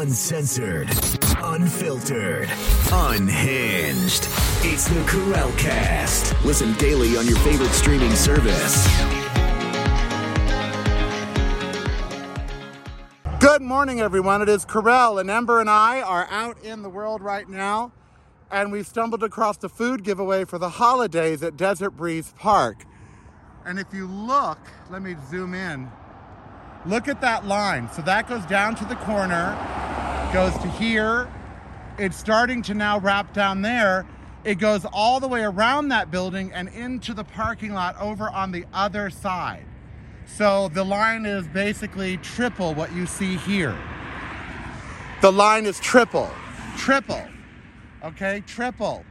Uncensored, unfiltered, unhinged. It's the Karel Cast. Listen daily on your favorite streaming service. Good morning, everyone. It is Karel, and Ember and I are out in the world right now, and we've stumbled across the food giveaway for the holidays at Desert Breeze Park. And if you look, let me zoom in. Look at that line. So that goes down to the corner, goes to here. It's starting to now wrap down there. It goes all the way around that building and into the parking lot over on the other side. So the line is basically triple what you see here. The line is triple, triple, okay, triple,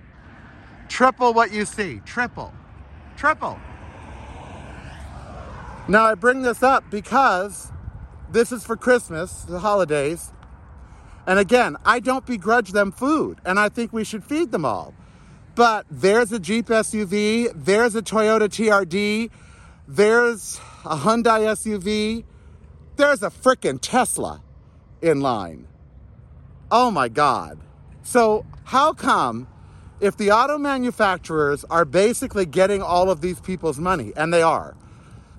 triple what you see, triple, triple. Now I bring this up because this is for Christmas, the holidays. And again, I don't begrudge them food, and I think we should feed them all. But there's a Jeep SUV, there's a Toyota TRD, there's a Hyundai SUV, there's a frickin' Tesla in line. Oh my God. So, how come if the auto manufacturers are basically getting all of these people's money, and they are,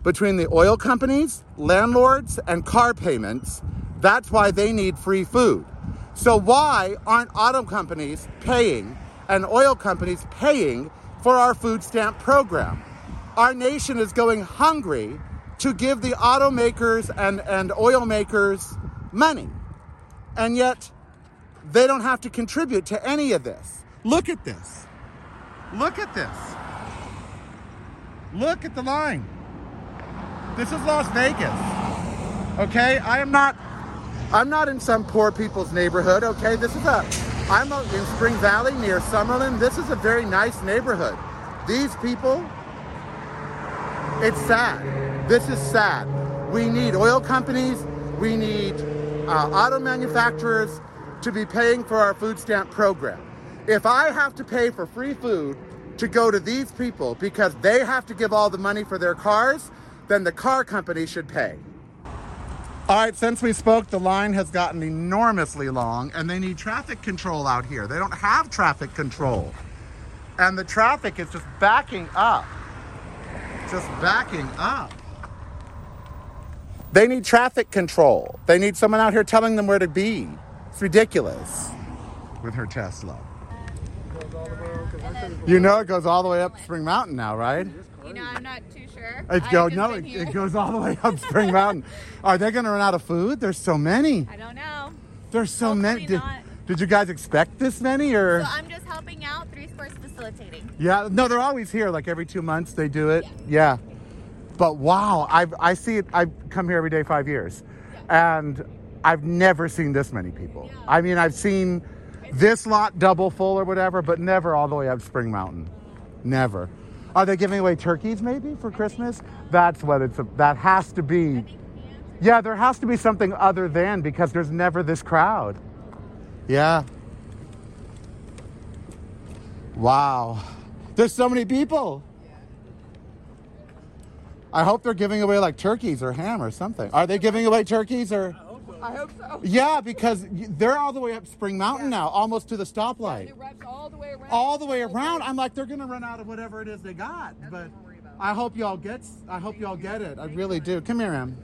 between the oil companies, landlords, and car payments, that's why they need free food. So, why aren't auto companies paying and oil companies paying for our food stamp program? Our nation is going hungry to give the automakers and, and oil makers money. And yet, they don't have to contribute to any of this. Look at this. Look at this. Look at the line. This is Las Vegas. Okay? I am not I'm not in some poor people's neighborhood, okay? This is a I'm in Spring Valley near Summerlin. This is a very nice neighborhood. These people it's sad. This is sad. We need oil companies, we need uh, auto manufacturers to be paying for our food stamp program. If I have to pay for free food to go to these people because they have to give all the money for their cars, then the car company should pay. All right, since we spoke, the line has gotten enormously long and they need traffic control out here. They don't have traffic control. And the traffic is just backing up. Just backing up. They need traffic control. They need someone out here telling them where to be. It's ridiculous with her Tesla. You know it goes all the way up Spring Mountain now, right? You know, I'm not too sure. It I've goes no, it, it goes all the way up Spring Mountain. Are they going to run out of food? There's so many. I don't know. There's so many. Did, did you guys expect this many or? So I'm just helping out. Three Sports facilitating. Yeah, no, they're always here. Like every two months, they do it. Yeah. But wow, I I see it. I come here every day five years, and I've never seen this many people. Yeah. I mean, I've seen this lot double full or whatever, but never all the way up Spring Mountain. Never. Are they giving away turkeys maybe for Christmas? That's what it's. That has to be. Yeah, there has to be something other than because there's never this crowd. Yeah. Wow. There's so many people. I hope they're giving away like turkeys or ham or something. Are they giving away turkeys or? I hope so. Yeah, because they're all the way up Spring Mountain now, almost to the stoplight. It wraps all the way around. All the way around. I'm like, they're gonna run out of whatever it is they got. But I hope y'all get. I hope y'all get it. I really do. Come here, Em.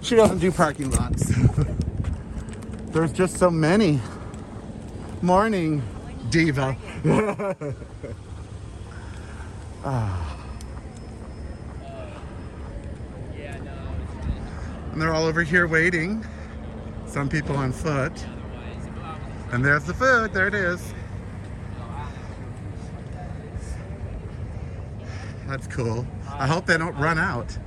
She doesn't do parking lots. There's just so many. Morning, diva. Ah. And they're all over here waiting. Some people on foot. And there's the food. There it is. That's cool. I hope they don't run out.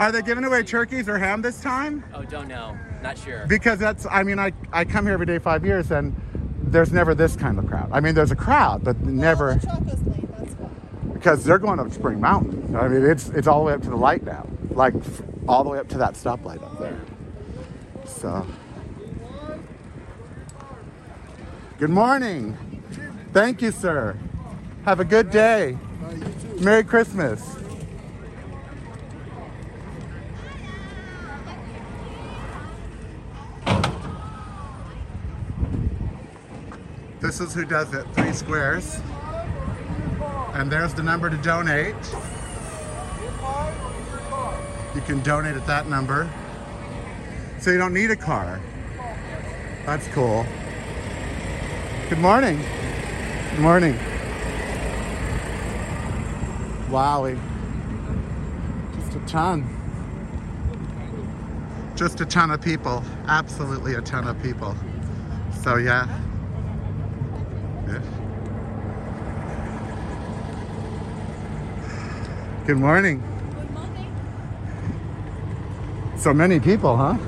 Are they giving away turkeys or ham this time? Oh, don't know. Not sure. Because that's, I mean, I, I come here every day five years and there's never this kind of crowd. I mean, there's a crowd, but never, because they're going up Spring Mountain. I mean, it's, it's all the way up to the light now, like f- all the way up to that stoplight up there. So, good morning. Thank you, sir. Have a good day. Merry Christmas. This is who does it, three squares. And there's the number to donate. You can donate at that number. So you don't need a car. That's cool. Good morning. Good morning. Wowie. Just a ton. Just a ton of people. Absolutely a ton of people. So yeah. Yeah. Good morning. So many people, huh?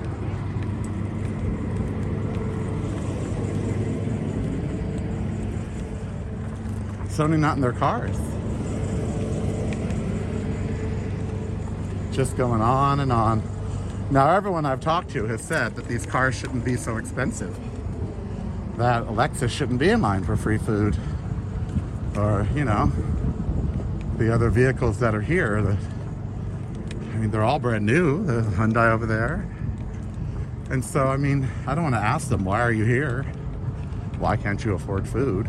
Sony not in their cars. Just going on and on. Now, everyone I've talked to has said that these cars shouldn't be so expensive. That a Lexus shouldn't be in line for free food. Or, you know, the other vehicles that are here. That, I mean, they're all brand new. The Hyundai over there. And so, I mean, I don't want to ask them, why are you here? Why can't you afford food?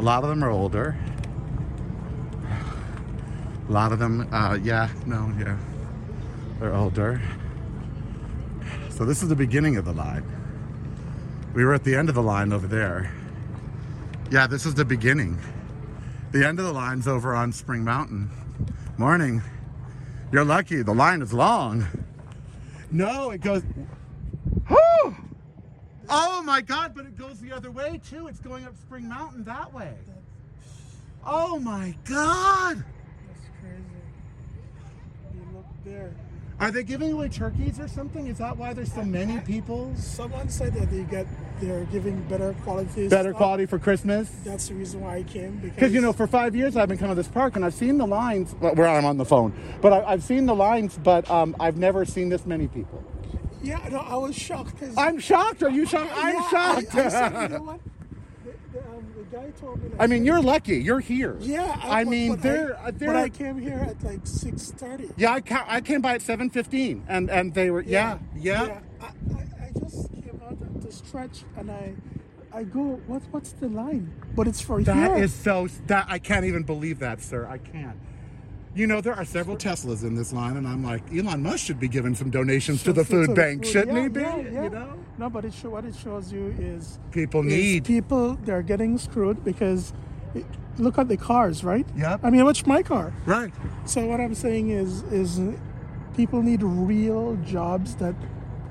A lot of them are older. A lot of them, uh, yeah, no, yeah, they're older. So this is the beginning of the line. We were at the end of the line over there. Yeah, this is the beginning. The end of the line's over on Spring Mountain. Morning. You're lucky, the line is long. No, it goes. Whew! Oh my God, but it goes the other way too. It's going up Spring Mountain that way. Oh my God! That's crazy. You look there. Are they giving away turkeys or something? Is that why there's so many people? Someone said that they get they're giving better quality. Better stuff. quality for Christmas? That's the reason why I came because you know, for five years I've been coming to this park and I've seen the lines. Well, where I'm on the phone, but I, I've seen the lines, but um, I've never seen this many people. yeah, no, I was shocked because I'm shocked. Are you shocked? I'm shocked. I, I said, you know what? The, the, um, the guy told me. That I mean, you're lucky. You're here. Yeah, I but- mean, but they're I, they're. but I came here at like six thirty. yeah, I, ca- I came by at 7:15, and and they were yeah yeah. I, I, I just came out to stretch and I I go what what's the line? But it's for That That is so. That I can't even believe that, sir. I can't. You know, there are several Teslas in this line, and I'm like, Elon Musk should be giving some donations to the To food the bank, food. shouldn't Yeah, he be? yeah, yeah. You know, No, but it show, what it shows you is people is need. people they're getting screwed because it, look at the cars, right? Yep. I mean, what's my car? Right. So what I'm saying is is people need real jobs that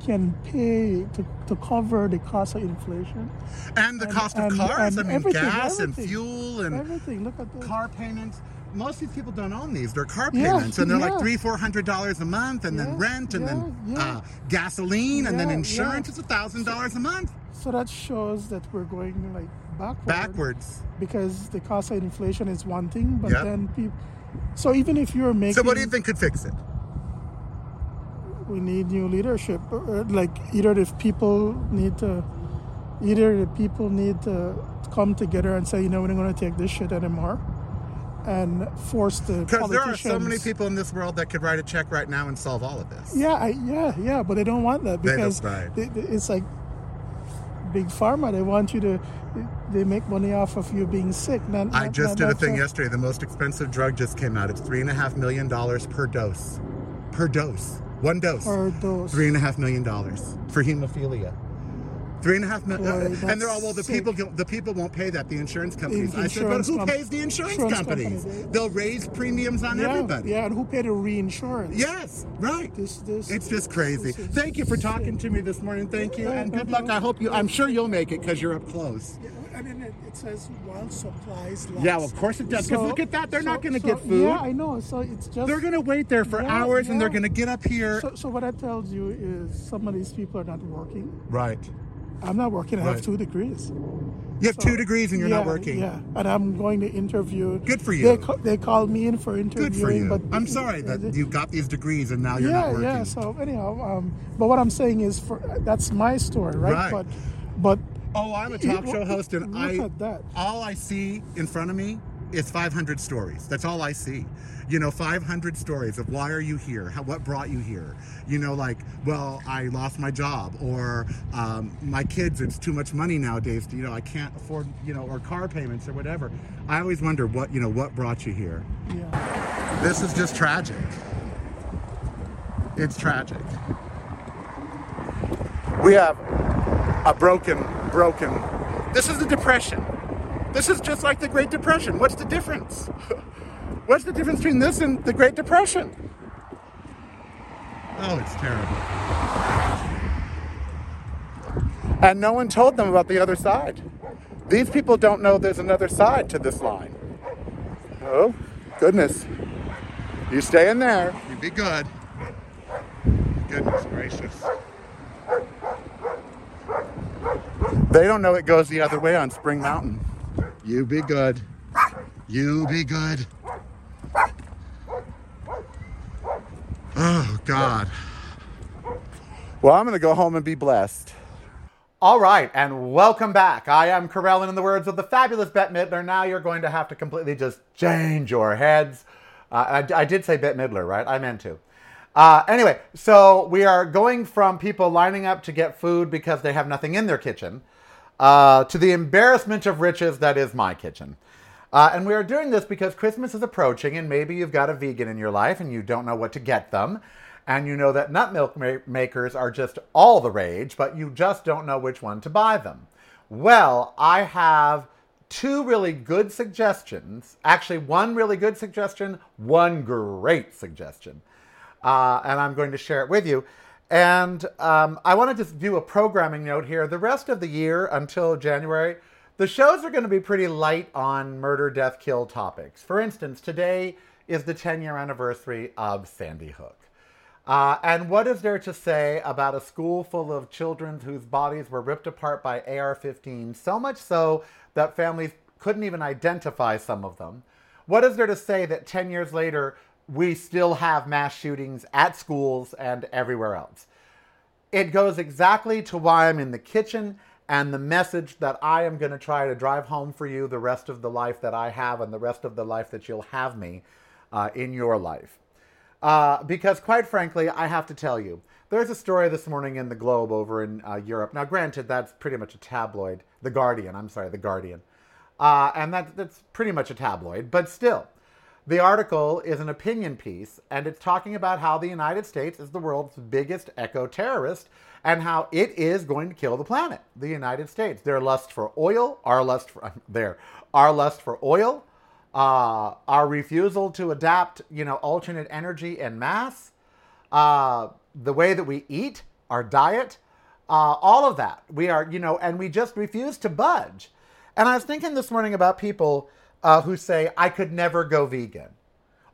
can pay to, to cover the cost of inflation. And the And- cost of and- cars. and I mean, everything, gas and fuel and Everything. Look at the car payments. Most of these people don't own these. They're car Yeah, payments, and they're like yeah. three, four hundred dollars a month, and then rent, and then yeah, yeah. Uh, gasoline, and then insurance. yeah. It's a thousand dollars a month. So that shows that we're going like backward. Backwards. Because the cost of inflation is one thing, but Yep. then people. So even if you're making, So, what do you think could fix it? we need new leadership. Like either if people need to, either the people need to come together and say, you know, we're not going to take this shit anymore, and force the Because there are so many people in this world that could write a check right now and solve all of this. Yeah, I, yeah, yeah, but they don't want that because they- it's like big pharma. They want you to, they make money off of you being sick. Not, I not- just not- did a thing yesterday. The most expensive drug just came out. It's three and a half million dollars per dose. Per dose. One dose. Or dose, Three and a half million dollars for hemophilia. Three and a half million. Boy, and they're all well. The people, the people won't pay that. The insurance companies. I said, but who pays the insurance, insurance companies? companies. They'll raise premiums on yeah, everybody. Yeah, and who paid the reinsurance? Yes, right. This, this, It's just crazy. this is Thank you for talking to me this morning. Thank you, Yeah, and good luck. I hope you. I'm sure you'll make it because you're up close. I mean, it, it says while supplies last. Yeah, well, of course it does. Because So- look at that. They're not going to so- get food. Yeah, I know. So it's just. They're going to wait there for Yeah, hours and they're going to get up here. So, so what I tells you is some of these people are not working. right. I'm not working. I Right. have two degrees. You have So- two degrees and you're yeah, not working. Yeah, and I'm going to interview. Good for They, you. ca- they called me in for interviewing. Good for you. But I'm sorry that you got these degrees and now you're yeah, not working. yeah. So anyhow, um, but what I'm saying is, for that's my story, right? Right. But, but Oh, I'm a talk show host, and Look I at that. all I see in front of me is 500 stories. That's all I see. You know, 500 stories of why are you here? How, what brought you here? You know, like, well, I lost my job, or um, my kids, it's too much money nowadays. To, you know, I can't afford, you know, or car payments or whatever. I always wonder what, you know, what brought you here. Yeah. This is just tragic. It's tragic. We have a broken, broken. This is the Depression. This is just like the Great Depression. What's the difference? What's the difference between this and the Great Depression? Oh, it's terrible. And no one told them about the other side. These people don't know there's another side to this line. Oh, goodness. You stay in there. You be good. Goodness gracious. They don't know it goes the other way on Spring Mountain. You be good. You be good. Oh, God. Well, I'm going to go home and be blessed. All right, and welcome back. I am Karel, and in the words of the fabulous Bette Midler, now you're going to have to completely just change your heads. Uh, I, I, did say Bette Midler, right? I meant to. Uh, anyway, so we are going from people lining up to get food because they have nothing in their kitchen uh, to the embarrassment of riches that is my kitchen. Uh, and we are doing this because Christmas is approaching, and maybe you've got a vegan in your life and you don't know what to get them. And you know that nut milk ma- makers are just all the rage, but you just don't know which one to buy them. Well, I have two really good suggestions. Actually, one really good suggestion, one great suggestion. Uh, and I'm going to share it with you. And um, I want to just do a programming note here. The rest of the year until January, the shows are going to be pretty light on murder, death, kill topics. For instance, today is the 10 year anniversary of Sandy Hook. Uh, and what is there to say about a school full of children whose bodies were ripped apart by AR 15, so much so that families couldn't even identify some of them? What is there to say that 10 years later, we still have mass shootings at schools and everywhere else. It goes exactly to why I'm in the kitchen and the message that I am going to try to drive home for you the rest of the life that I have and the rest of the life that you'll have me uh, in your life. Uh, because, quite frankly, I have to tell you, there's a story this morning in the Globe over in uh, Europe. Now, granted, that's pretty much a tabloid. The Guardian, I'm sorry, The Guardian. Uh, and that, that's pretty much a tabloid, but still. The article is an opinion piece, and it's talking about how the United States is the world's biggest eco terrorist and how it is going to kill the planet, the United States. Their lust for oil, our lust for there, our lust for oil, uh, our refusal to adapt, you know, alternate energy and mass, uh, the way that we eat, our diet, uh, all of that. We are, you know, and we just refuse to budge. And I was thinking this morning about people uh, who say, I could never go vegan,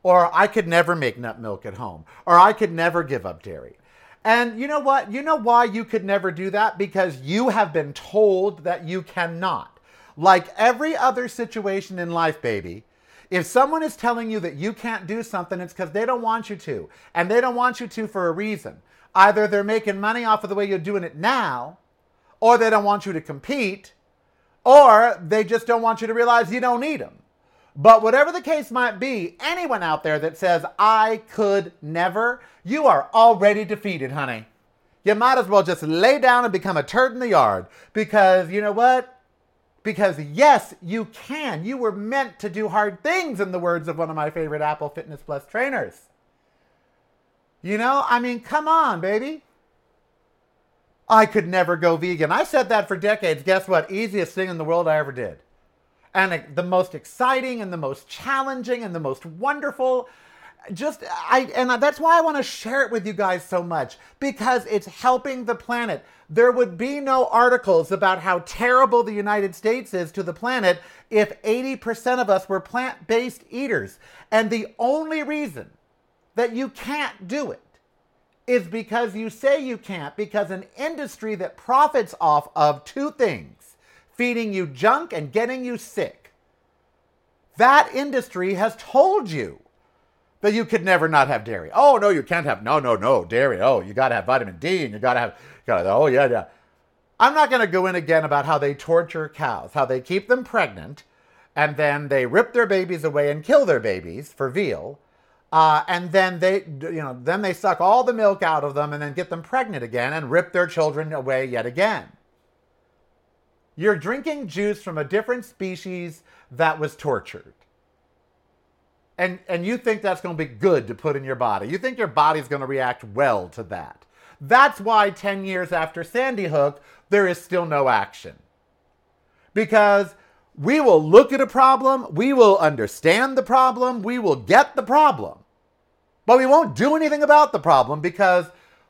or I could never make nut milk at home, or I could never give up dairy. And you know what? You know why you could never do that? Because you have been told that you cannot. Like every other situation in life, baby, if someone is telling you that you can't do something, it's because they don't want you to. And they don't want you to for a reason. Either they're making money off of the way you're doing it now, or they don't want you to compete, or they just don't want you to realize you don't need them. But whatever the case might be, anyone out there that says, I could never, you are already defeated, honey. You might as well just lay down and become a turd in the yard. Because you know what? Because yes, you can. You were meant to do hard things, in the words of one of my favorite Apple Fitness Plus trainers. You know, I mean, come on, baby. I could never go vegan. I said that for decades. Guess what? Easiest thing in the world I ever did and the most exciting and the most challenging and the most wonderful. Just i and that's why i want to share it with you guys so much because it's helping the planet. There would be no articles about how terrible the united states is to the planet if 80% of us were plant-based eaters. And the only reason that you can't do it is because you say you can't because an industry that profits off of two things feeding you junk and getting you sick. That industry has told you that you could never not have dairy. Oh no, you can't have no, no, no dairy. Oh, you got to have vitamin D, and you got to have, got to. Oh yeah, yeah. I'm not going to go in again about how they torture cows, how they keep them pregnant, and then they rip their babies away and kill their babies for veal. Uh, and then they, you know, then they suck all the milk out of them and then get them pregnant again and rip their children away yet again. You're drinking juice from a different species that was tortured. And, and you think that's going to be good to put in your body. You think your body's going to react well to that. That's why 10 years after Sandy Hook, there is still no action. Because we will look at a problem, we will understand the problem, we will get the problem, but we won't do anything about the problem because,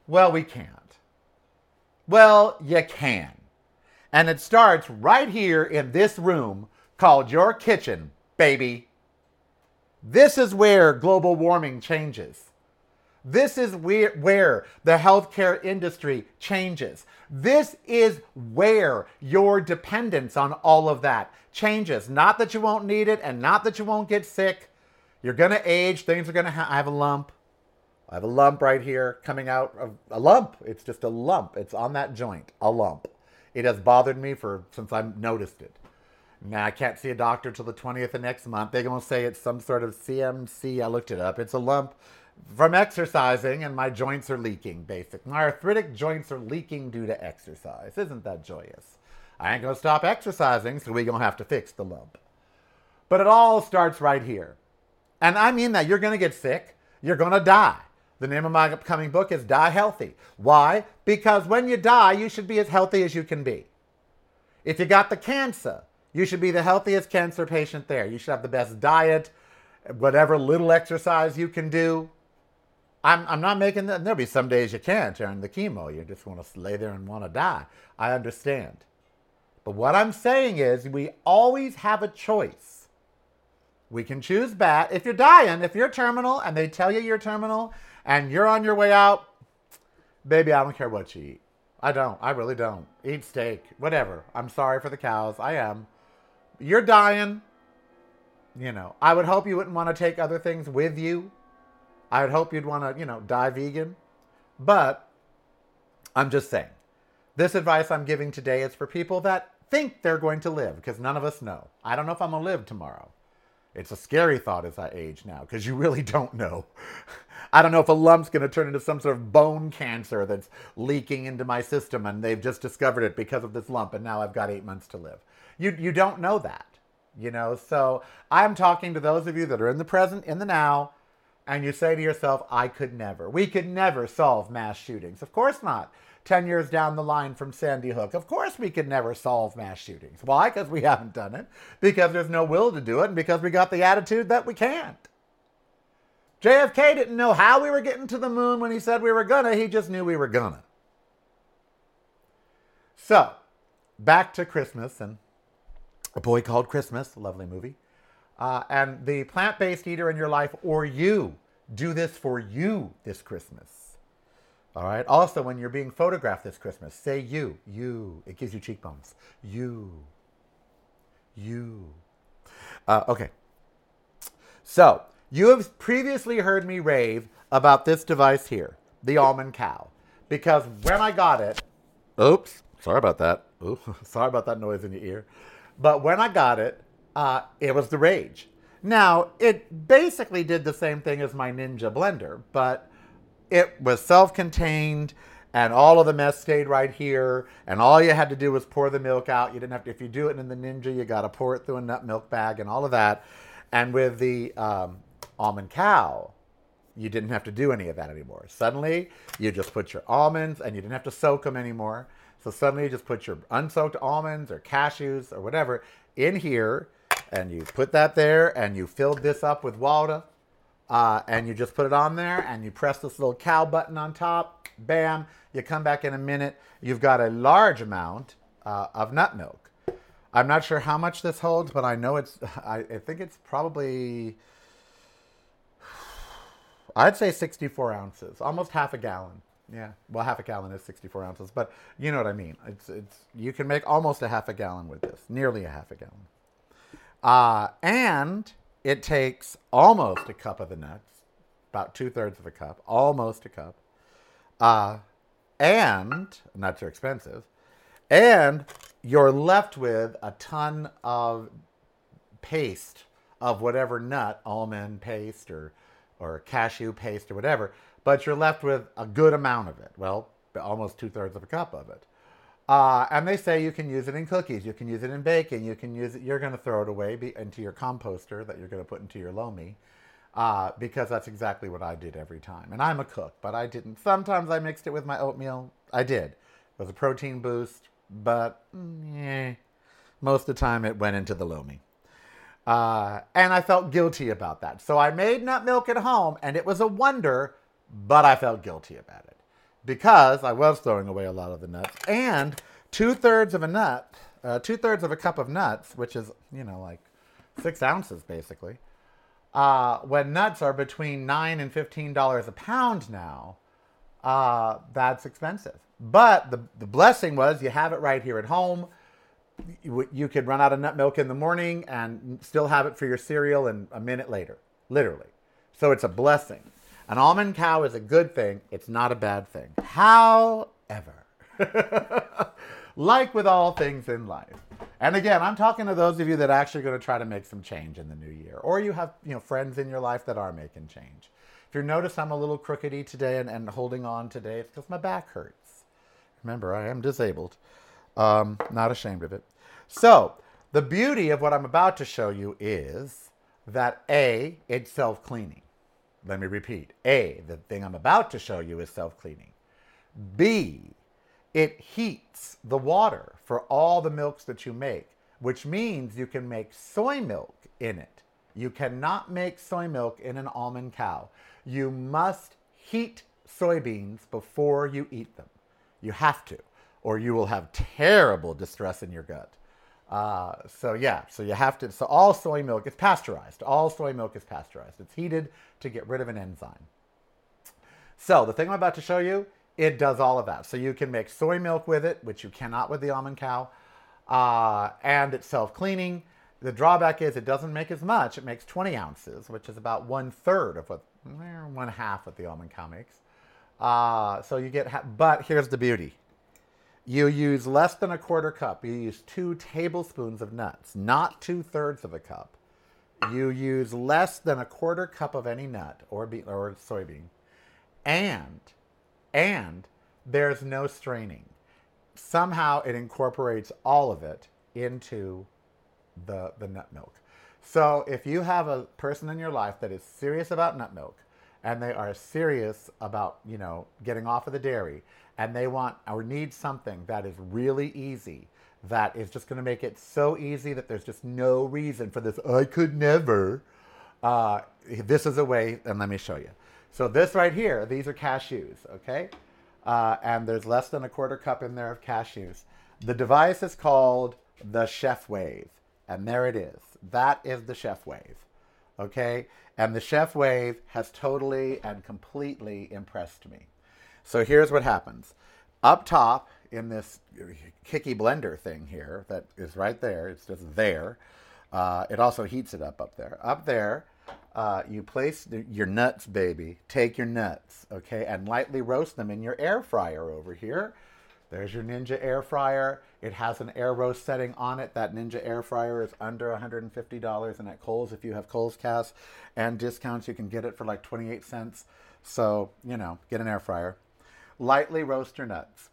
well, we can't. Well, you can. And it starts right here in this room called your kitchen, baby. This is where global warming changes. This is where, where the healthcare industry changes. This is where your dependence on all of that changes. Not that you won't need it and not that you won't get sick. You're going to age. Things are going to ha- I have a lump. I have a lump right here coming out of a lump. It's just a lump. It's on that joint, a lump. It has bothered me for since I noticed it. Now I can't see a doctor till the 20th of next month. They're to say it's some sort of CMC. I looked it up. It's a lump from exercising and my joints are leaking, Basic. My arthritic joints are leaking due to exercise. Isn't that joyous? I ain't to stop exercising, so going to have to fix the lump. But it all starts right here. And I mean that you're to get sick. You're to die. The name of my upcoming book is Die Healthy. Why? Because when you die, you should be as healthy as you can be. If you got the cancer, you should be the healthiest cancer patient there. You should have the best diet, whatever little exercise you can do. I'm, I'm not making that. There'll be some days you can't during the chemo. You just want to lay there and want to die. I understand. But what I'm saying is, we always have a choice. We can choose bad. If you're dying, if you're terminal and they tell you you're terminal and you're on your way out, baby, I don't care what you eat. I don't. I really don't. Eat steak, whatever. I'm sorry for the cows. I am. You're dying. You know, I would hope you wouldn't want to take other things with you. I would hope you'd want to, you know, die vegan. But I'm just saying, this advice I'm giving today is for people that think they're going to live because none of us know. I don't know if I'm going to live tomorrow. It's a scary thought as I age now because you really don't know. I don't know if a lump's going to turn into some sort of bone cancer that's leaking into my system and they've just discovered it because of this lump and now I've got eight months to live. You, you don't know that, you know? So I'm talking to those of you that are in the present, in the now, and you say to yourself, I could never. We could never solve mass shootings. Of course not. 10 years down the line from Sandy Hook. Of course, we could never solve mass shootings. Why? Because we haven't done it, because there's no will to do it, and because we got the attitude that we can't. JFK didn't know how we were getting to the moon when he said we were gonna, he just knew we were gonna. So, back to Christmas and A Boy Called Christmas, a lovely movie. Uh, and the plant based eater in your life, or you, do this for you this Christmas. All right. Also, when you're being photographed this Christmas, say you, you. It gives you cheekbones. You, you. Uh, okay. So, you have previously heard me rave about this device here, the almond cow, because when I got it, oops, sorry about that. Oops, sorry about that noise in your ear. But when I got it, uh, it was the rage. Now, it basically did the same thing as my Ninja blender, but it was self contained and all of the mess stayed right here and all you had to do was pour the milk out you didn't have to if you do it in the ninja you got to pour it through a nut milk bag and all of that and with the um, almond cow you didn't have to do any of that anymore suddenly you just put your almonds and you didn't have to soak them anymore so suddenly you just put your unsoaked almonds or cashews or whatever in here and you put that there and you filled this up with water uh, and you just put it on there and you press this little cow button on top. Bam. You come back in a minute. You've got a large amount uh, of nut milk. I'm not sure how much this holds, but I know it's, I, I think it's probably, I'd say 64 ounces, almost half a gallon. Yeah, well, half a gallon is 64 ounces, but you know what I mean. It's, it's, you can make almost a half a gallon with this, nearly a half a gallon. Uh, and it takes almost a cup of the nuts, about two thirds of a cup, almost a cup. Uh, and nuts are expensive. And you're left with a ton of paste of whatever nut, almond paste or or cashew paste or whatever, but you're left with a good amount of it. Well, almost two thirds of a cup of it. Uh, and they say you can use it in cookies, you can use it in baking, you can use it. You're going to throw it away be, into your composter that you're going to put into your Lomi. uh, because that's exactly what I did every time. And I'm a cook, but I didn't. Sometimes I mixed it with my oatmeal. I did. It was a protein boost, but mm, most of the time it went into the lomi. Uh, and I felt guilty about that. So I made nut milk at home, and it was a wonder, but I felt guilty about it because I was throwing away a lot of the nuts. And two thirds of a nut, uh, two thirds of a cup of nuts, which is, you know, like six ounces basically, uh, when nuts are between nine and fifteen dollars a pound now, uh, that's expensive. But the the blessing was you have it right here at home. You, could run out of nut milk in the morning and still have it for your cereal and a minute later, literally. So it's a blessing. An almond cow is a good thing. It's not a bad thing. However, like with all things in life, and again, I'm talking to those of you that are actually going to try to make some change in the new year, or you have you know friends in your life that are making change. If you notice I'm a little crookedy today and, and holding on today, it's because my back hurts. Remember, I am disabled. Um, not ashamed of it. So, the beauty of what I'm about to show you is that A, it's self cleaning. Let me repeat. A, the thing I'm about to show you is self cleaning. B, it heats the water for all the milks that you make, which means you can make soy milk in it. You cannot make soy milk in an almond cow. You must heat soybeans before you eat them. You have to, or you will have terrible distress in your gut. Uh, so yeah, so you have to. So all soy milk is pasteurized. All soy milk is pasteurized. It's heated to get rid of an enzyme. So the thing I'm about to show you, it does all of that. So you can make soy milk with it, which you cannot with the almond cow, uh, and it's self-cleaning. The drawback is it doesn't make as much. It makes 20 ounces, which is about one third of what, eh, one half what the almond cow makes. Uh, so you get, ha- but here's the beauty. You use less than a quarter cup. You use two tablespoons of nuts, not two thirds of a cup. You use less than a quarter cup of any nut or be- or soybean, and and there's no straining. Somehow it incorporates all of it into the the nut milk. So if you have a person in your life that is serious about nut milk and they are serious about, you know, getting off of the dairy and they want or need something that is really easy, that is just going to make it so easy that there's just no reason for this, I could never. Uh, this is a way, and let me show you. So this right here, these are cashews, okay? Uh, and there's less than a quarter cup in there of cashews. The device is called the Chef Wave, and there it is. That is the Chef Wave, okay? And the Chef Wave has totally and completely impressed me. So here's what happens. Up top in this kicky blender thing here that is right there, it's just there. Uh, it also heats it up up there. Up there, uh, you place the, your nuts, baby. Take your nuts, okay, and lightly roast them in your air fryer over here. There's your Ninja air fryer. It has an air roast setting on it. That Ninja air fryer is under $150. And at Kohl's, if you have Kohl's Cash and discounts, you can get it for like 28 cents. So, you know, get an air fryer. Lightly roast your nuts.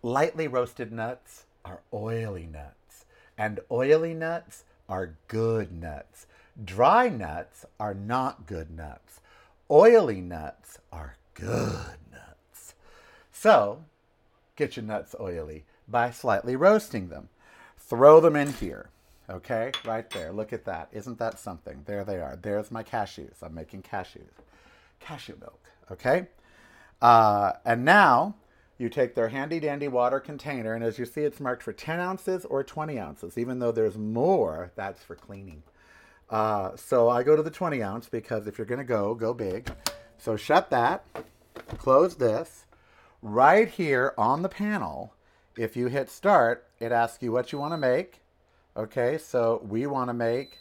Lightly roasted nuts are oily nuts, and oily nuts are good nuts. Dry nuts are not good nuts. Oily nuts are good nuts. So, get your nuts oily by slightly roasting them. Throw them in here. Okay, right there. Look at that. Isn't that something? There they are. There's my cashews. I'm making cashews. Cashew milk. Okay? Uh, and now you take their handy dandy water container, and as you see, it's marked for 10 ounces or 20 ounces. Even though there's more, that's for cleaning. Uh, so I go to the 20 ounce because if you're going to go, go big. So shut that, close this. Right here on the panel, if you hit start, it asks you what you want to make. Okay, so we want to make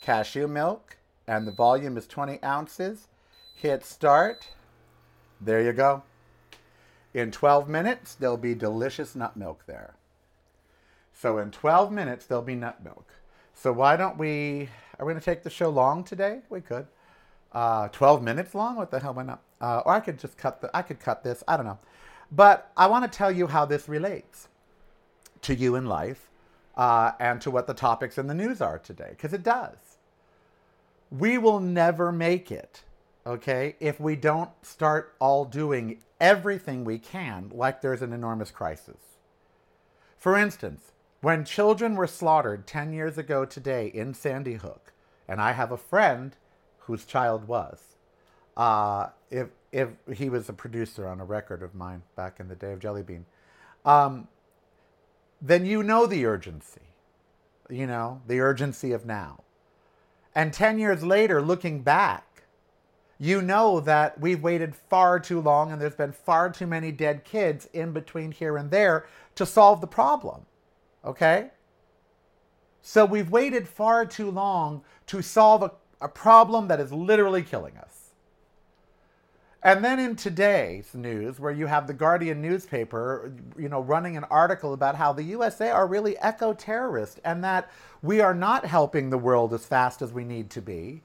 cashew milk, and the volume is 20 ounces. Hit start. There you go. In 12 minutes, there'll be delicious nut milk there. So in 12 minutes, there'll be nut milk. So why don't we? Are we going to take the show long today? We could. Uh, Twelve minutes long? What the hell? Why not? Uh, or I could just cut the. I could cut this. I don't know. But I want to tell you how this relates to you in life uh, and to what the topics in the news are today, because it does. We will never make it, okay, if we don't start all doing everything we can like there's an enormous crisis. For instance, when children were slaughtered 10 years ago today in Sandy Hook, and I have a friend whose child was, uh, if, if he was a producer on a record of mine back in the day of Jelly Bean, um, then you know the urgency, you know, the urgency of now. And 10 years later, looking back, you know that we've waited far too long and there's been far too many dead kids in between here and there to solve the problem. Okay? So we've waited far too long to solve a, a problem that is literally killing us. And then in today's news, where you have the Guardian newspaper, you know, running an article about how the USA are really eco-terrorist and that we are not helping the world as fast as we need to be.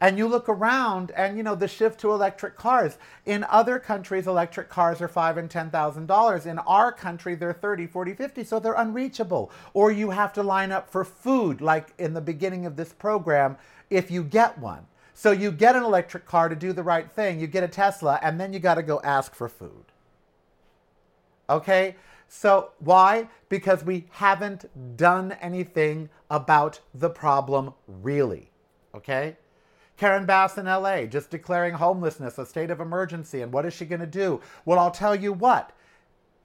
And you look around and you know the shift to electric cars. In other countries, electric cars are five and ten thousand dollars. In our country, they're 30, 40, 50, so they're unreachable. Or you have to line up for food, like in the beginning of this program, if you get one. So you get an electric car to do the right thing, you get a Tesla, and then you got to go ask for food. Okay? So why? Because we haven't done anything about the problem really. Okay? Karen Bass in LA just declaring homelessness a state of emergency. And what is she going to do? Well, I'll tell you what.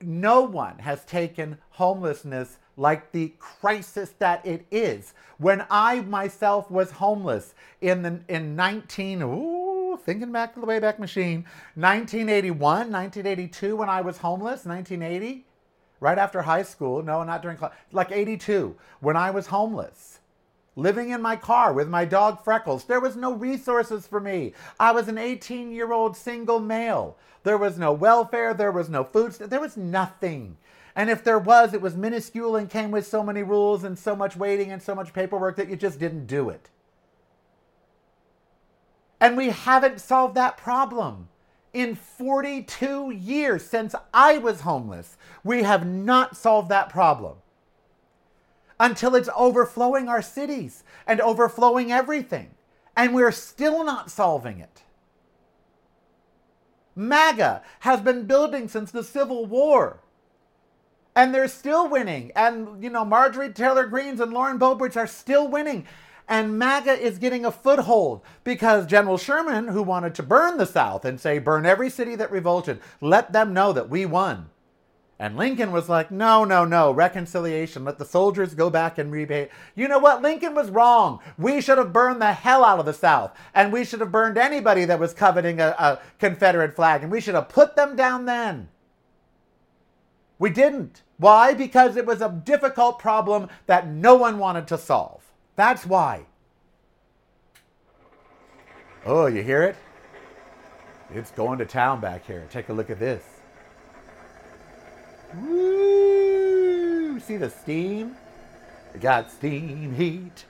No one has taken homelessness like the crisis that it is. When I myself was homeless in the in 19 ooh, thinking back to the Wayback Machine, 1981, 1982 when I was homeless, 1980, right after high school, no, not during class, like 82, when I was homeless. Living in my car with my dog Freckles. There was no resources for me. I was an 18 year old single male. There was no welfare. There was no food. There was nothing. And if there was, it was minuscule and came with so many rules and so much waiting and so much paperwork that you just didn't do it. And we haven't solved that problem. In 42 years since I was homeless, we have not solved that problem until it's overflowing our cities and overflowing everything. And we're still not solving it. MAGA has been building since the Civil War and they're still winning. And, you know, Marjorie Taylor Greens and Lauren Boebert are still winning. And MAGA is getting a foothold because General Sherman, who wanted to burn the South and say, burn every city that revolted, let them know that we won. And Lincoln was like, no, no, no, reconciliation. Let the soldiers go back and repay. You know what? Lincoln was wrong. We should have burned the hell out of the South. And we should have burned anybody that was coveting a, a Confederate flag. And we should have put them down then. We didn't. Why? Because it was a difficult problem that no one wanted to solve. That's why. Oh, you hear it? It's going to town back here. Take a look at this. Woo! See the steam? It got steam heat.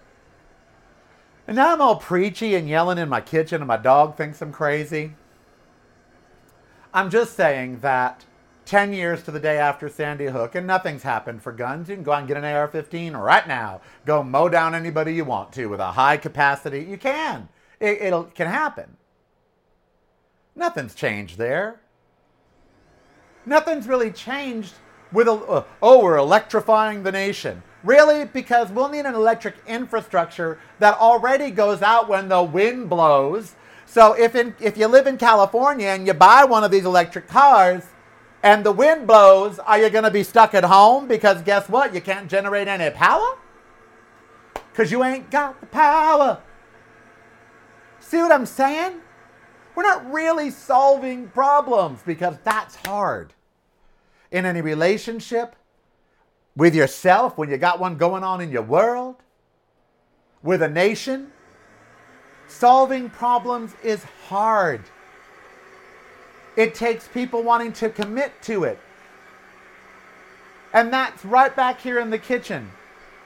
And now I'm all preachy and yelling in my kitchen, and my dog thinks I'm crazy. I'm just saying that 10 years to the day after Sandy Hook and nothing's happened for guns. You can go out and get an AR 15 right now. Go mow down anybody you want to with a high capacity. You can. It it'll, can happen. Nothing's changed there. Nothing's really changed with a, uh, oh, we're electrifying the nation. Really? Because we'll need an electric infrastructure that already goes out when the wind blows. So if, in, if you live in California and you buy one of these electric cars, and the wind blows, are you going to be stuck at home? Because guess what? You can't generate any power? Because you ain't got the power. See what I'm saying? We're not really solving problems because that's hard. In any relationship, with yourself, when you got one going on in your world, with a nation, solving problems is hard. It takes people wanting to commit to it. And that's right back here in the kitchen.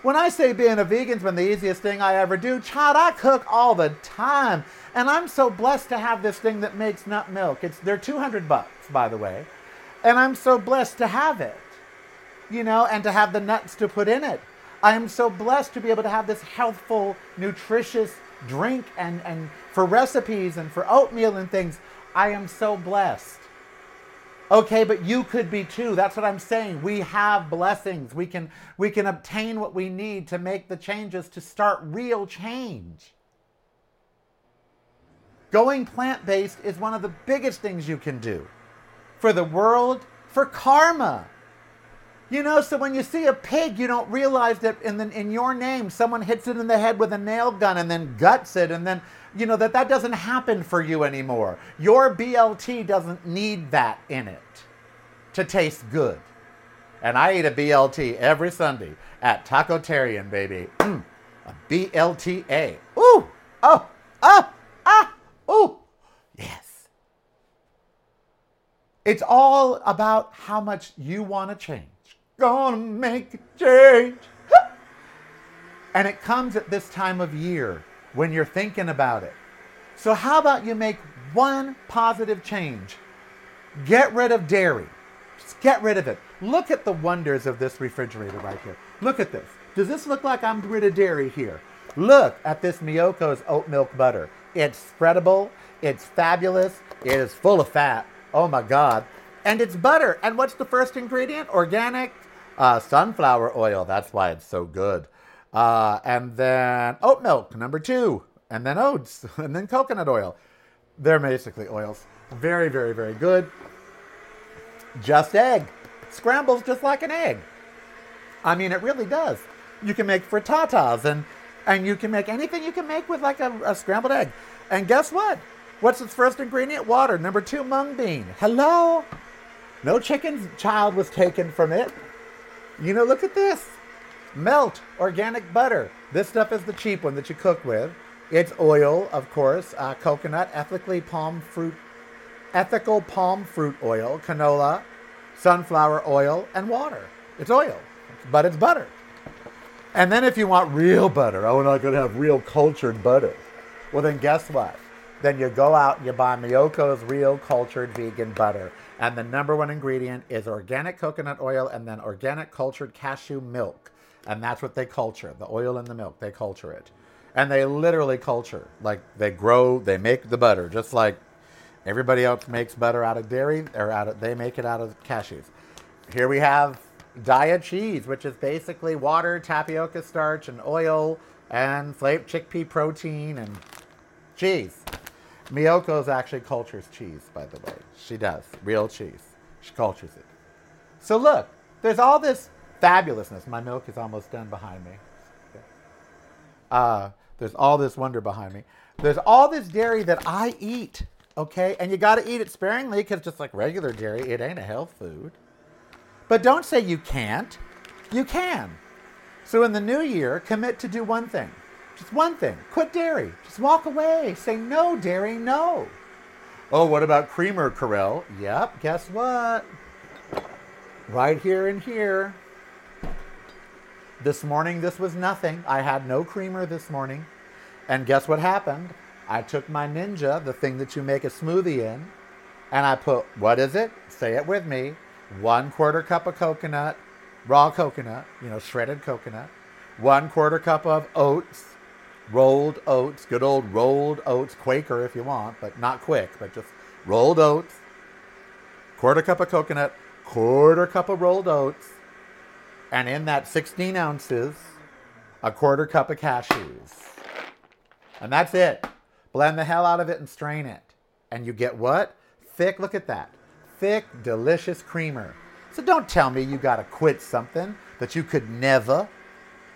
When I say being a vegan's been the easiest thing I ever do, child, I cook all the time. And I'm so blessed to have this thing that makes nut milk. It's they're 200 bucks, by the way. And I'm so blessed to have it. You know, and to have the nuts to put in it. I am so blessed to be able to have this healthful, nutritious drink and, and for recipes and for oatmeal and things. I am so blessed. Okay, but you could be too. That's what I'm saying. We have blessings. We can we can obtain what we need to make the changes to start real change. Going plant-based is one of the biggest things you can do for the world, for karma. You know, so when you see a pig, you don't realize that in, the, in your name, someone hits it in the head with a nail gun and then guts it, and then, you know, that that doesn't happen for you anymore. Your BLT doesn't need that in it to taste good. And I eat a BLT every Sunday at Taco Tacotarian, baby. Mm, a BLTA. Ooh, oh, ah, ah, ooh, yes. It's all about how much you want to change gonna make a change. and it comes at this time of year when you're thinking about it. So, how about you make one positive change? Get rid of dairy. Get rid of it. Look at the wonders of this refrigerator right here. Look at this. Does this look like I'm rid of dairy here? Look at this Miyoko's oat milk butter. It's spreadable, it's fabulous, it is full of fat. Oh my God. And it's butter. And what's the first ingredient? Organic uh, sunflower oil. That's why it's so good. Uh, and then oat milk, number two. And then oats. And then coconut oil. They're basically oils. Very, very, very good. Just egg. Scrambles just like an egg. I mean, it really does. You can make frittatas and, and you can make anything you can make with like a, a scrambled egg. And guess what? What's its first ingredient? Water. Number two, mung bean. Hello? No chicken's child was taken from it. You know, look at this. Melt organic butter. This stuff is the cheap one that you cook with. It's oil, of course, uh, coconut, ethically palm fruit, ethical palm fruit oil, canola, sunflower oil, and water. It's oil, but it's butter. And then if you want real butter, oh, we're not going to have real cultured butter. Well, then guess what? Then you go out and you buy Miyoko's real cultured vegan butter. And the number one ingredient is organic coconut oil and then organic cultured cashew milk. And that's what they culture the oil and the milk, they culture it. And they literally culture. Like they grow, they make the butter, just like everybody else makes butter out of dairy, or out of, they make it out of cashews. Here we have Daiya cheese, which is basically water, tapioca starch, and oil, and flake chickpea protein, and cheese. Miyoko's actually cultures cheese, by the way. She does. Real cheese. She cultures it. So look, there's all this fabulousness. My milk is almost done behind me. Uh, there's all this wonder behind me. There's all this dairy that I eat, okay? And you got to eat it sparingly because just like regular dairy, it ain't a health food. But don't say you can't. You can. So in the new year, commit to do one thing just one thing quit dairy. Just walk away. Say no, dairy, no. Oh, what about creamer, Karel? Yep, guess what? Right here and here. This morning, this was nothing. I had no creamer this morning. And guess what happened? I took my Ninja, the thing that you make a smoothie in, and I put, what is it? Say it with me. One quarter cup of coconut, raw coconut, you know, shredded coconut. One quarter cup of oats, rolled oats, good old rolled oats, Quaker if you want, but not quick, but just rolled oats, quarter cup of coconut, quarter cup of rolled oats, and in that 16 ounces, a quarter cup of cashews. And that's it. Blend the hell out of it and strain it. And you get what? Thick, look at that. Thick, delicious creamer. So don't tell me you got to quit something that you could never.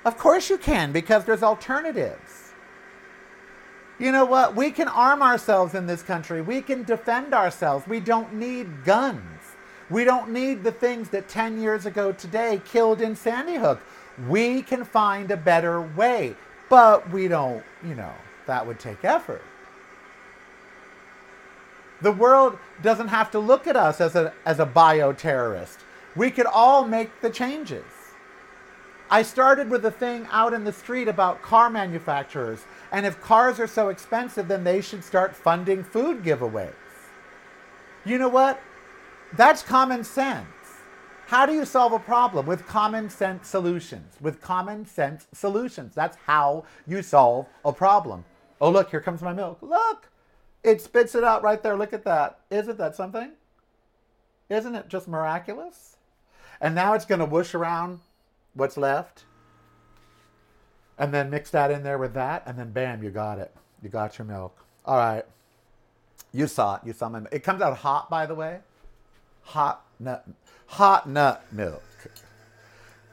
Of course you can because there's alternatives. You know what? We can arm ourselves in this country. We can defend ourselves. We don't need guns. We don't need the things that 10 years ago today killed in Sandy Hook. We can find a better way. But we don't, you know, that would take effort. The world doesn't have to look at us as a, as a bioterrorist. We could all make the changes. I started with a thing out in the street about car manufacturers. And if cars are so expensive, then they should start funding food giveaways. You know what? That's common sense. How do you solve a problem? With common sense solutions. With common sense solutions. That's how you solve a problem. Oh, look, here comes my milk. Look, it spits it out right there. Look at that. Isn't that something? Isn't it just miraculous? And now it's going to whoosh around what's left and then mix that in there with that, and then bam, you got it. You got your milk. All right. You saw it. You saw my. It comes out hot, by the way. Hot nut, hot nut milk.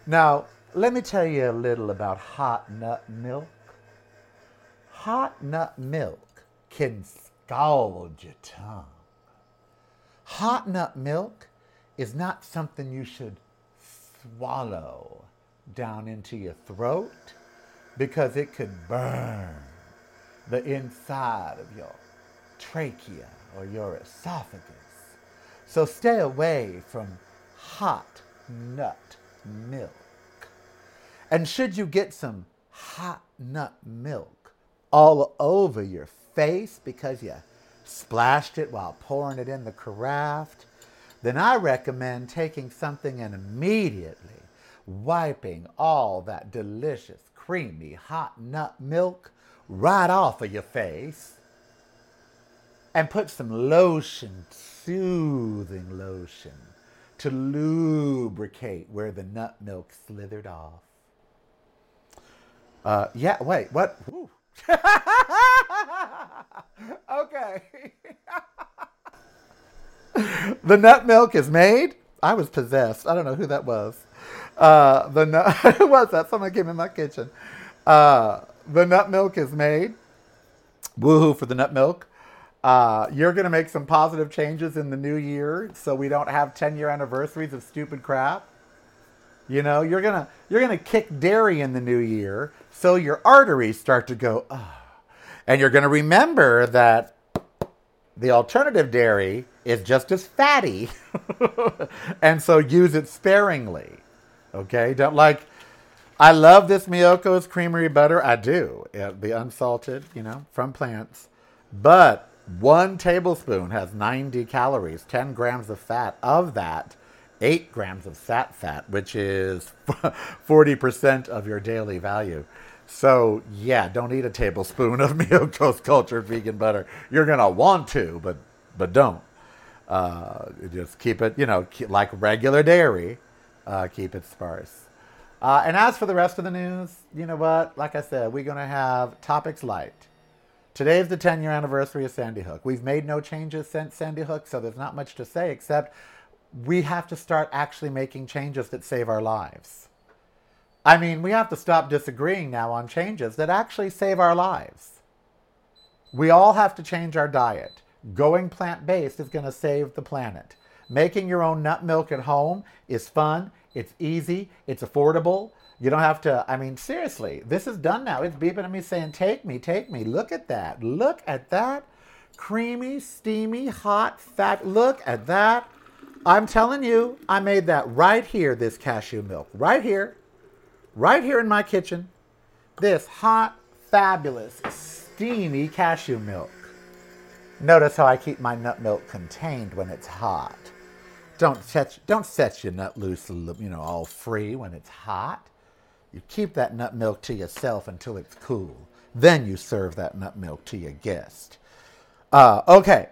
Now, let me tell you a little about hot nut milk. Hot nut milk can scald your tongue. Hot nut milk is not something you should swallow down into your throat because it could burn the inside of your trachea or your esophagus. So stay away from hot nut milk. And should you get some hot nut milk all over your face because you splashed it while pouring it in the carafe, then I recommend taking something and immediately wiping all that delicious creamy hot nut milk right off of your face and put some lotion, soothing lotion, to lubricate where the nut milk slithered off. Uh, yeah, wait, what? okay. the nut milk is made. I was possessed. I don't know who that was. Uh, the nut, who was that? Someone came in my kitchen. Uh, the nut milk is made. Woohoo for the nut milk. Uh, you're going to make some positive changes in the new year so we don't have 10 year anniversaries of stupid crap. You know, you're to you're to kick dairy in the new year so your arteries start to go, oh. and you're to remember that the alternative dairy is just as fatty. and so use it sparingly. Okay, don't like. I love this Miyoko's creamery butter. I do. It, the unsalted, you know, from plants. But one tablespoon has 90 calories, 10 grams of fat. Of that, 8 grams of sat fat, which is 40% of your daily value. So, yeah, don't eat a tablespoon of Miyoko's cultured vegan butter. You're going to want to, but, but don't. Uh, just keep it, you know, like regular dairy uh, keep it sparse. Uh, and as for the rest of the news, you know what? Like I said, we're going to have topics light. Today is the 10 year anniversary of Sandy Hook. We've made no changes since Sandy Hook, so there's not much to say except we have to start actually making changes that save our lives. I mean, we have to stop disagreeing now on changes that actually save our lives. We all have to change our diet. Going plant based is going to save the planet. Making your own nut milk at home is fun, it's easy, it's affordable. You don't have to, I mean, seriously, this is done now. It's beeping at me saying, Take me, take me. Look at that. Look at that. Creamy, steamy, hot, fat. Look at that. I'm telling you, I made that right here, this cashew milk. Right here. Right here in my kitchen. This hot, fabulous, steamy cashew milk. Notice how I keep my nut milk contained when it's hot. Don't set don't set your nut loose, you know, all free when it's hot. You keep that nut milk to yourself until it's cool. Then you serve that nut milk to your guest. Uh, okay,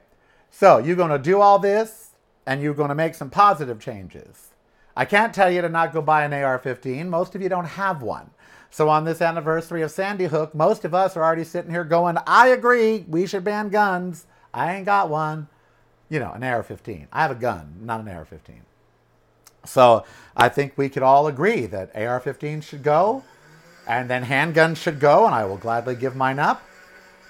so you're going to do all this, and you're going to make some positive changes. I can't tell you to not go buy an AR-15. Most of you don't have one. So on this anniversary of Sandy Hook, most of us are already sitting here going, "I agree, we should ban guns." I ain't got one you know, an AR-15. I have a gun, not an AR-15. So I think we could all agree that AR-15 should go, and then handguns should go, and I will gladly give mine up.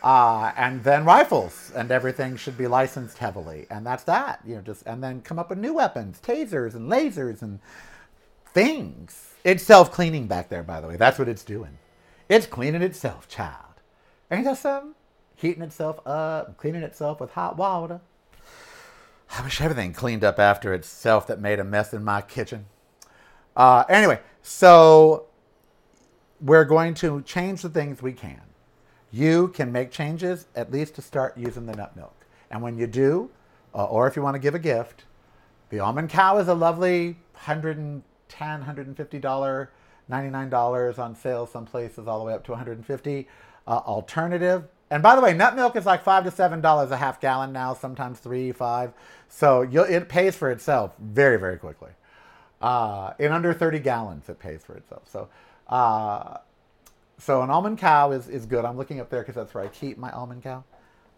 Uh, and then rifles and everything should be licensed heavily, and that's that. You know, just and then come up with new weapons, tasers and lasers and things. It's self-cleaning back there, by the way. That's what it's doing. It's cleaning itself, child. Ain't that something? Heating itself up, cleaning itself with hot water. I wish everything cleaned up after itself that made a mess in my kitchen. Uh, anyway, so we're going to change the things we can. You can make changes at least to start using the nut milk. And when you do, uh, or if you want to give a gift, the almond cow is a lovely 110 $150, $99 on sale some places all the way up to 150 uh, alternative. And by the way, nut milk is like five to seven dollars a half gallon now, sometimes three, five. So it pays for itself very, very quickly. Uh, in under 30 gallons, it pays for itself. So, uh, so an almond cow is, is good. I'm looking up there because that's where I keep my almond cow.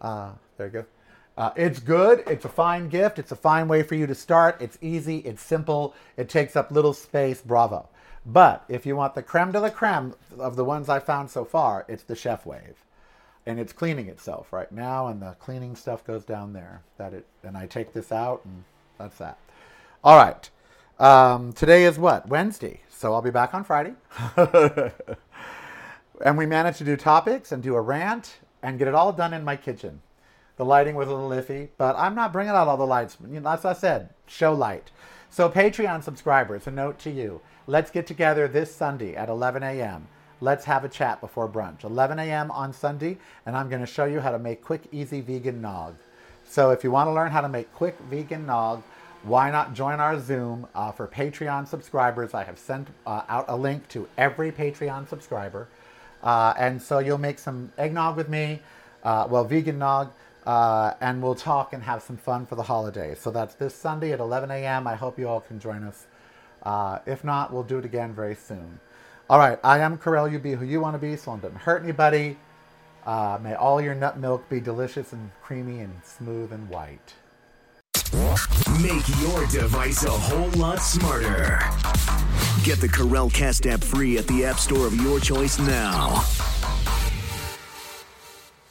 Uh, there you go. Uh, it's good. It's a fine gift. It's a fine way for you to start. It's easy. It's simple. It takes up little space. Bravo. But if you want the creme de la creme of the ones I found so far, it's the Chef Wave. And it's cleaning itself right now, and the cleaning stuff goes down there. That it, and I take this out, and that's that. All right. Um, today is what? Wednesday. So I'll be back on Friday. and we managed to do topics and do a rant and get it all done in my kitchen. The lighting was a little iffy, but I'm not bringing out all the lights. You know, as I said, show light. So, Patreon subscribers, a note to you. Let's get together this Sunday at 11 a.m. Let's have a chat before brunch. 11 a.m. on Sunday, and I'm going to show you how to make quick, easy vegan nog. So, if you want to learn how to make quick vegan nog, why not join our Zoom uh, for Patreon subscribers? I have sent uh, out a link to every Patreon subscriber. Uh, and so you'll make some eggnog with me, uh, well, vegan nog, uh, and we'll talk and have some fun for the holidays. So that's this Sunday at 11 a.m. I hope you all can join us. Uh, if not, we'll do it again very soon. All right, I am Karel. You be who you want to be, so it doesn't hurt anybody. Uh, may all your nut milk be delicious and creamy and smooth and white. Make your device a whole lot smarter. Get the Karel Cast app free at the App Store of your choice now.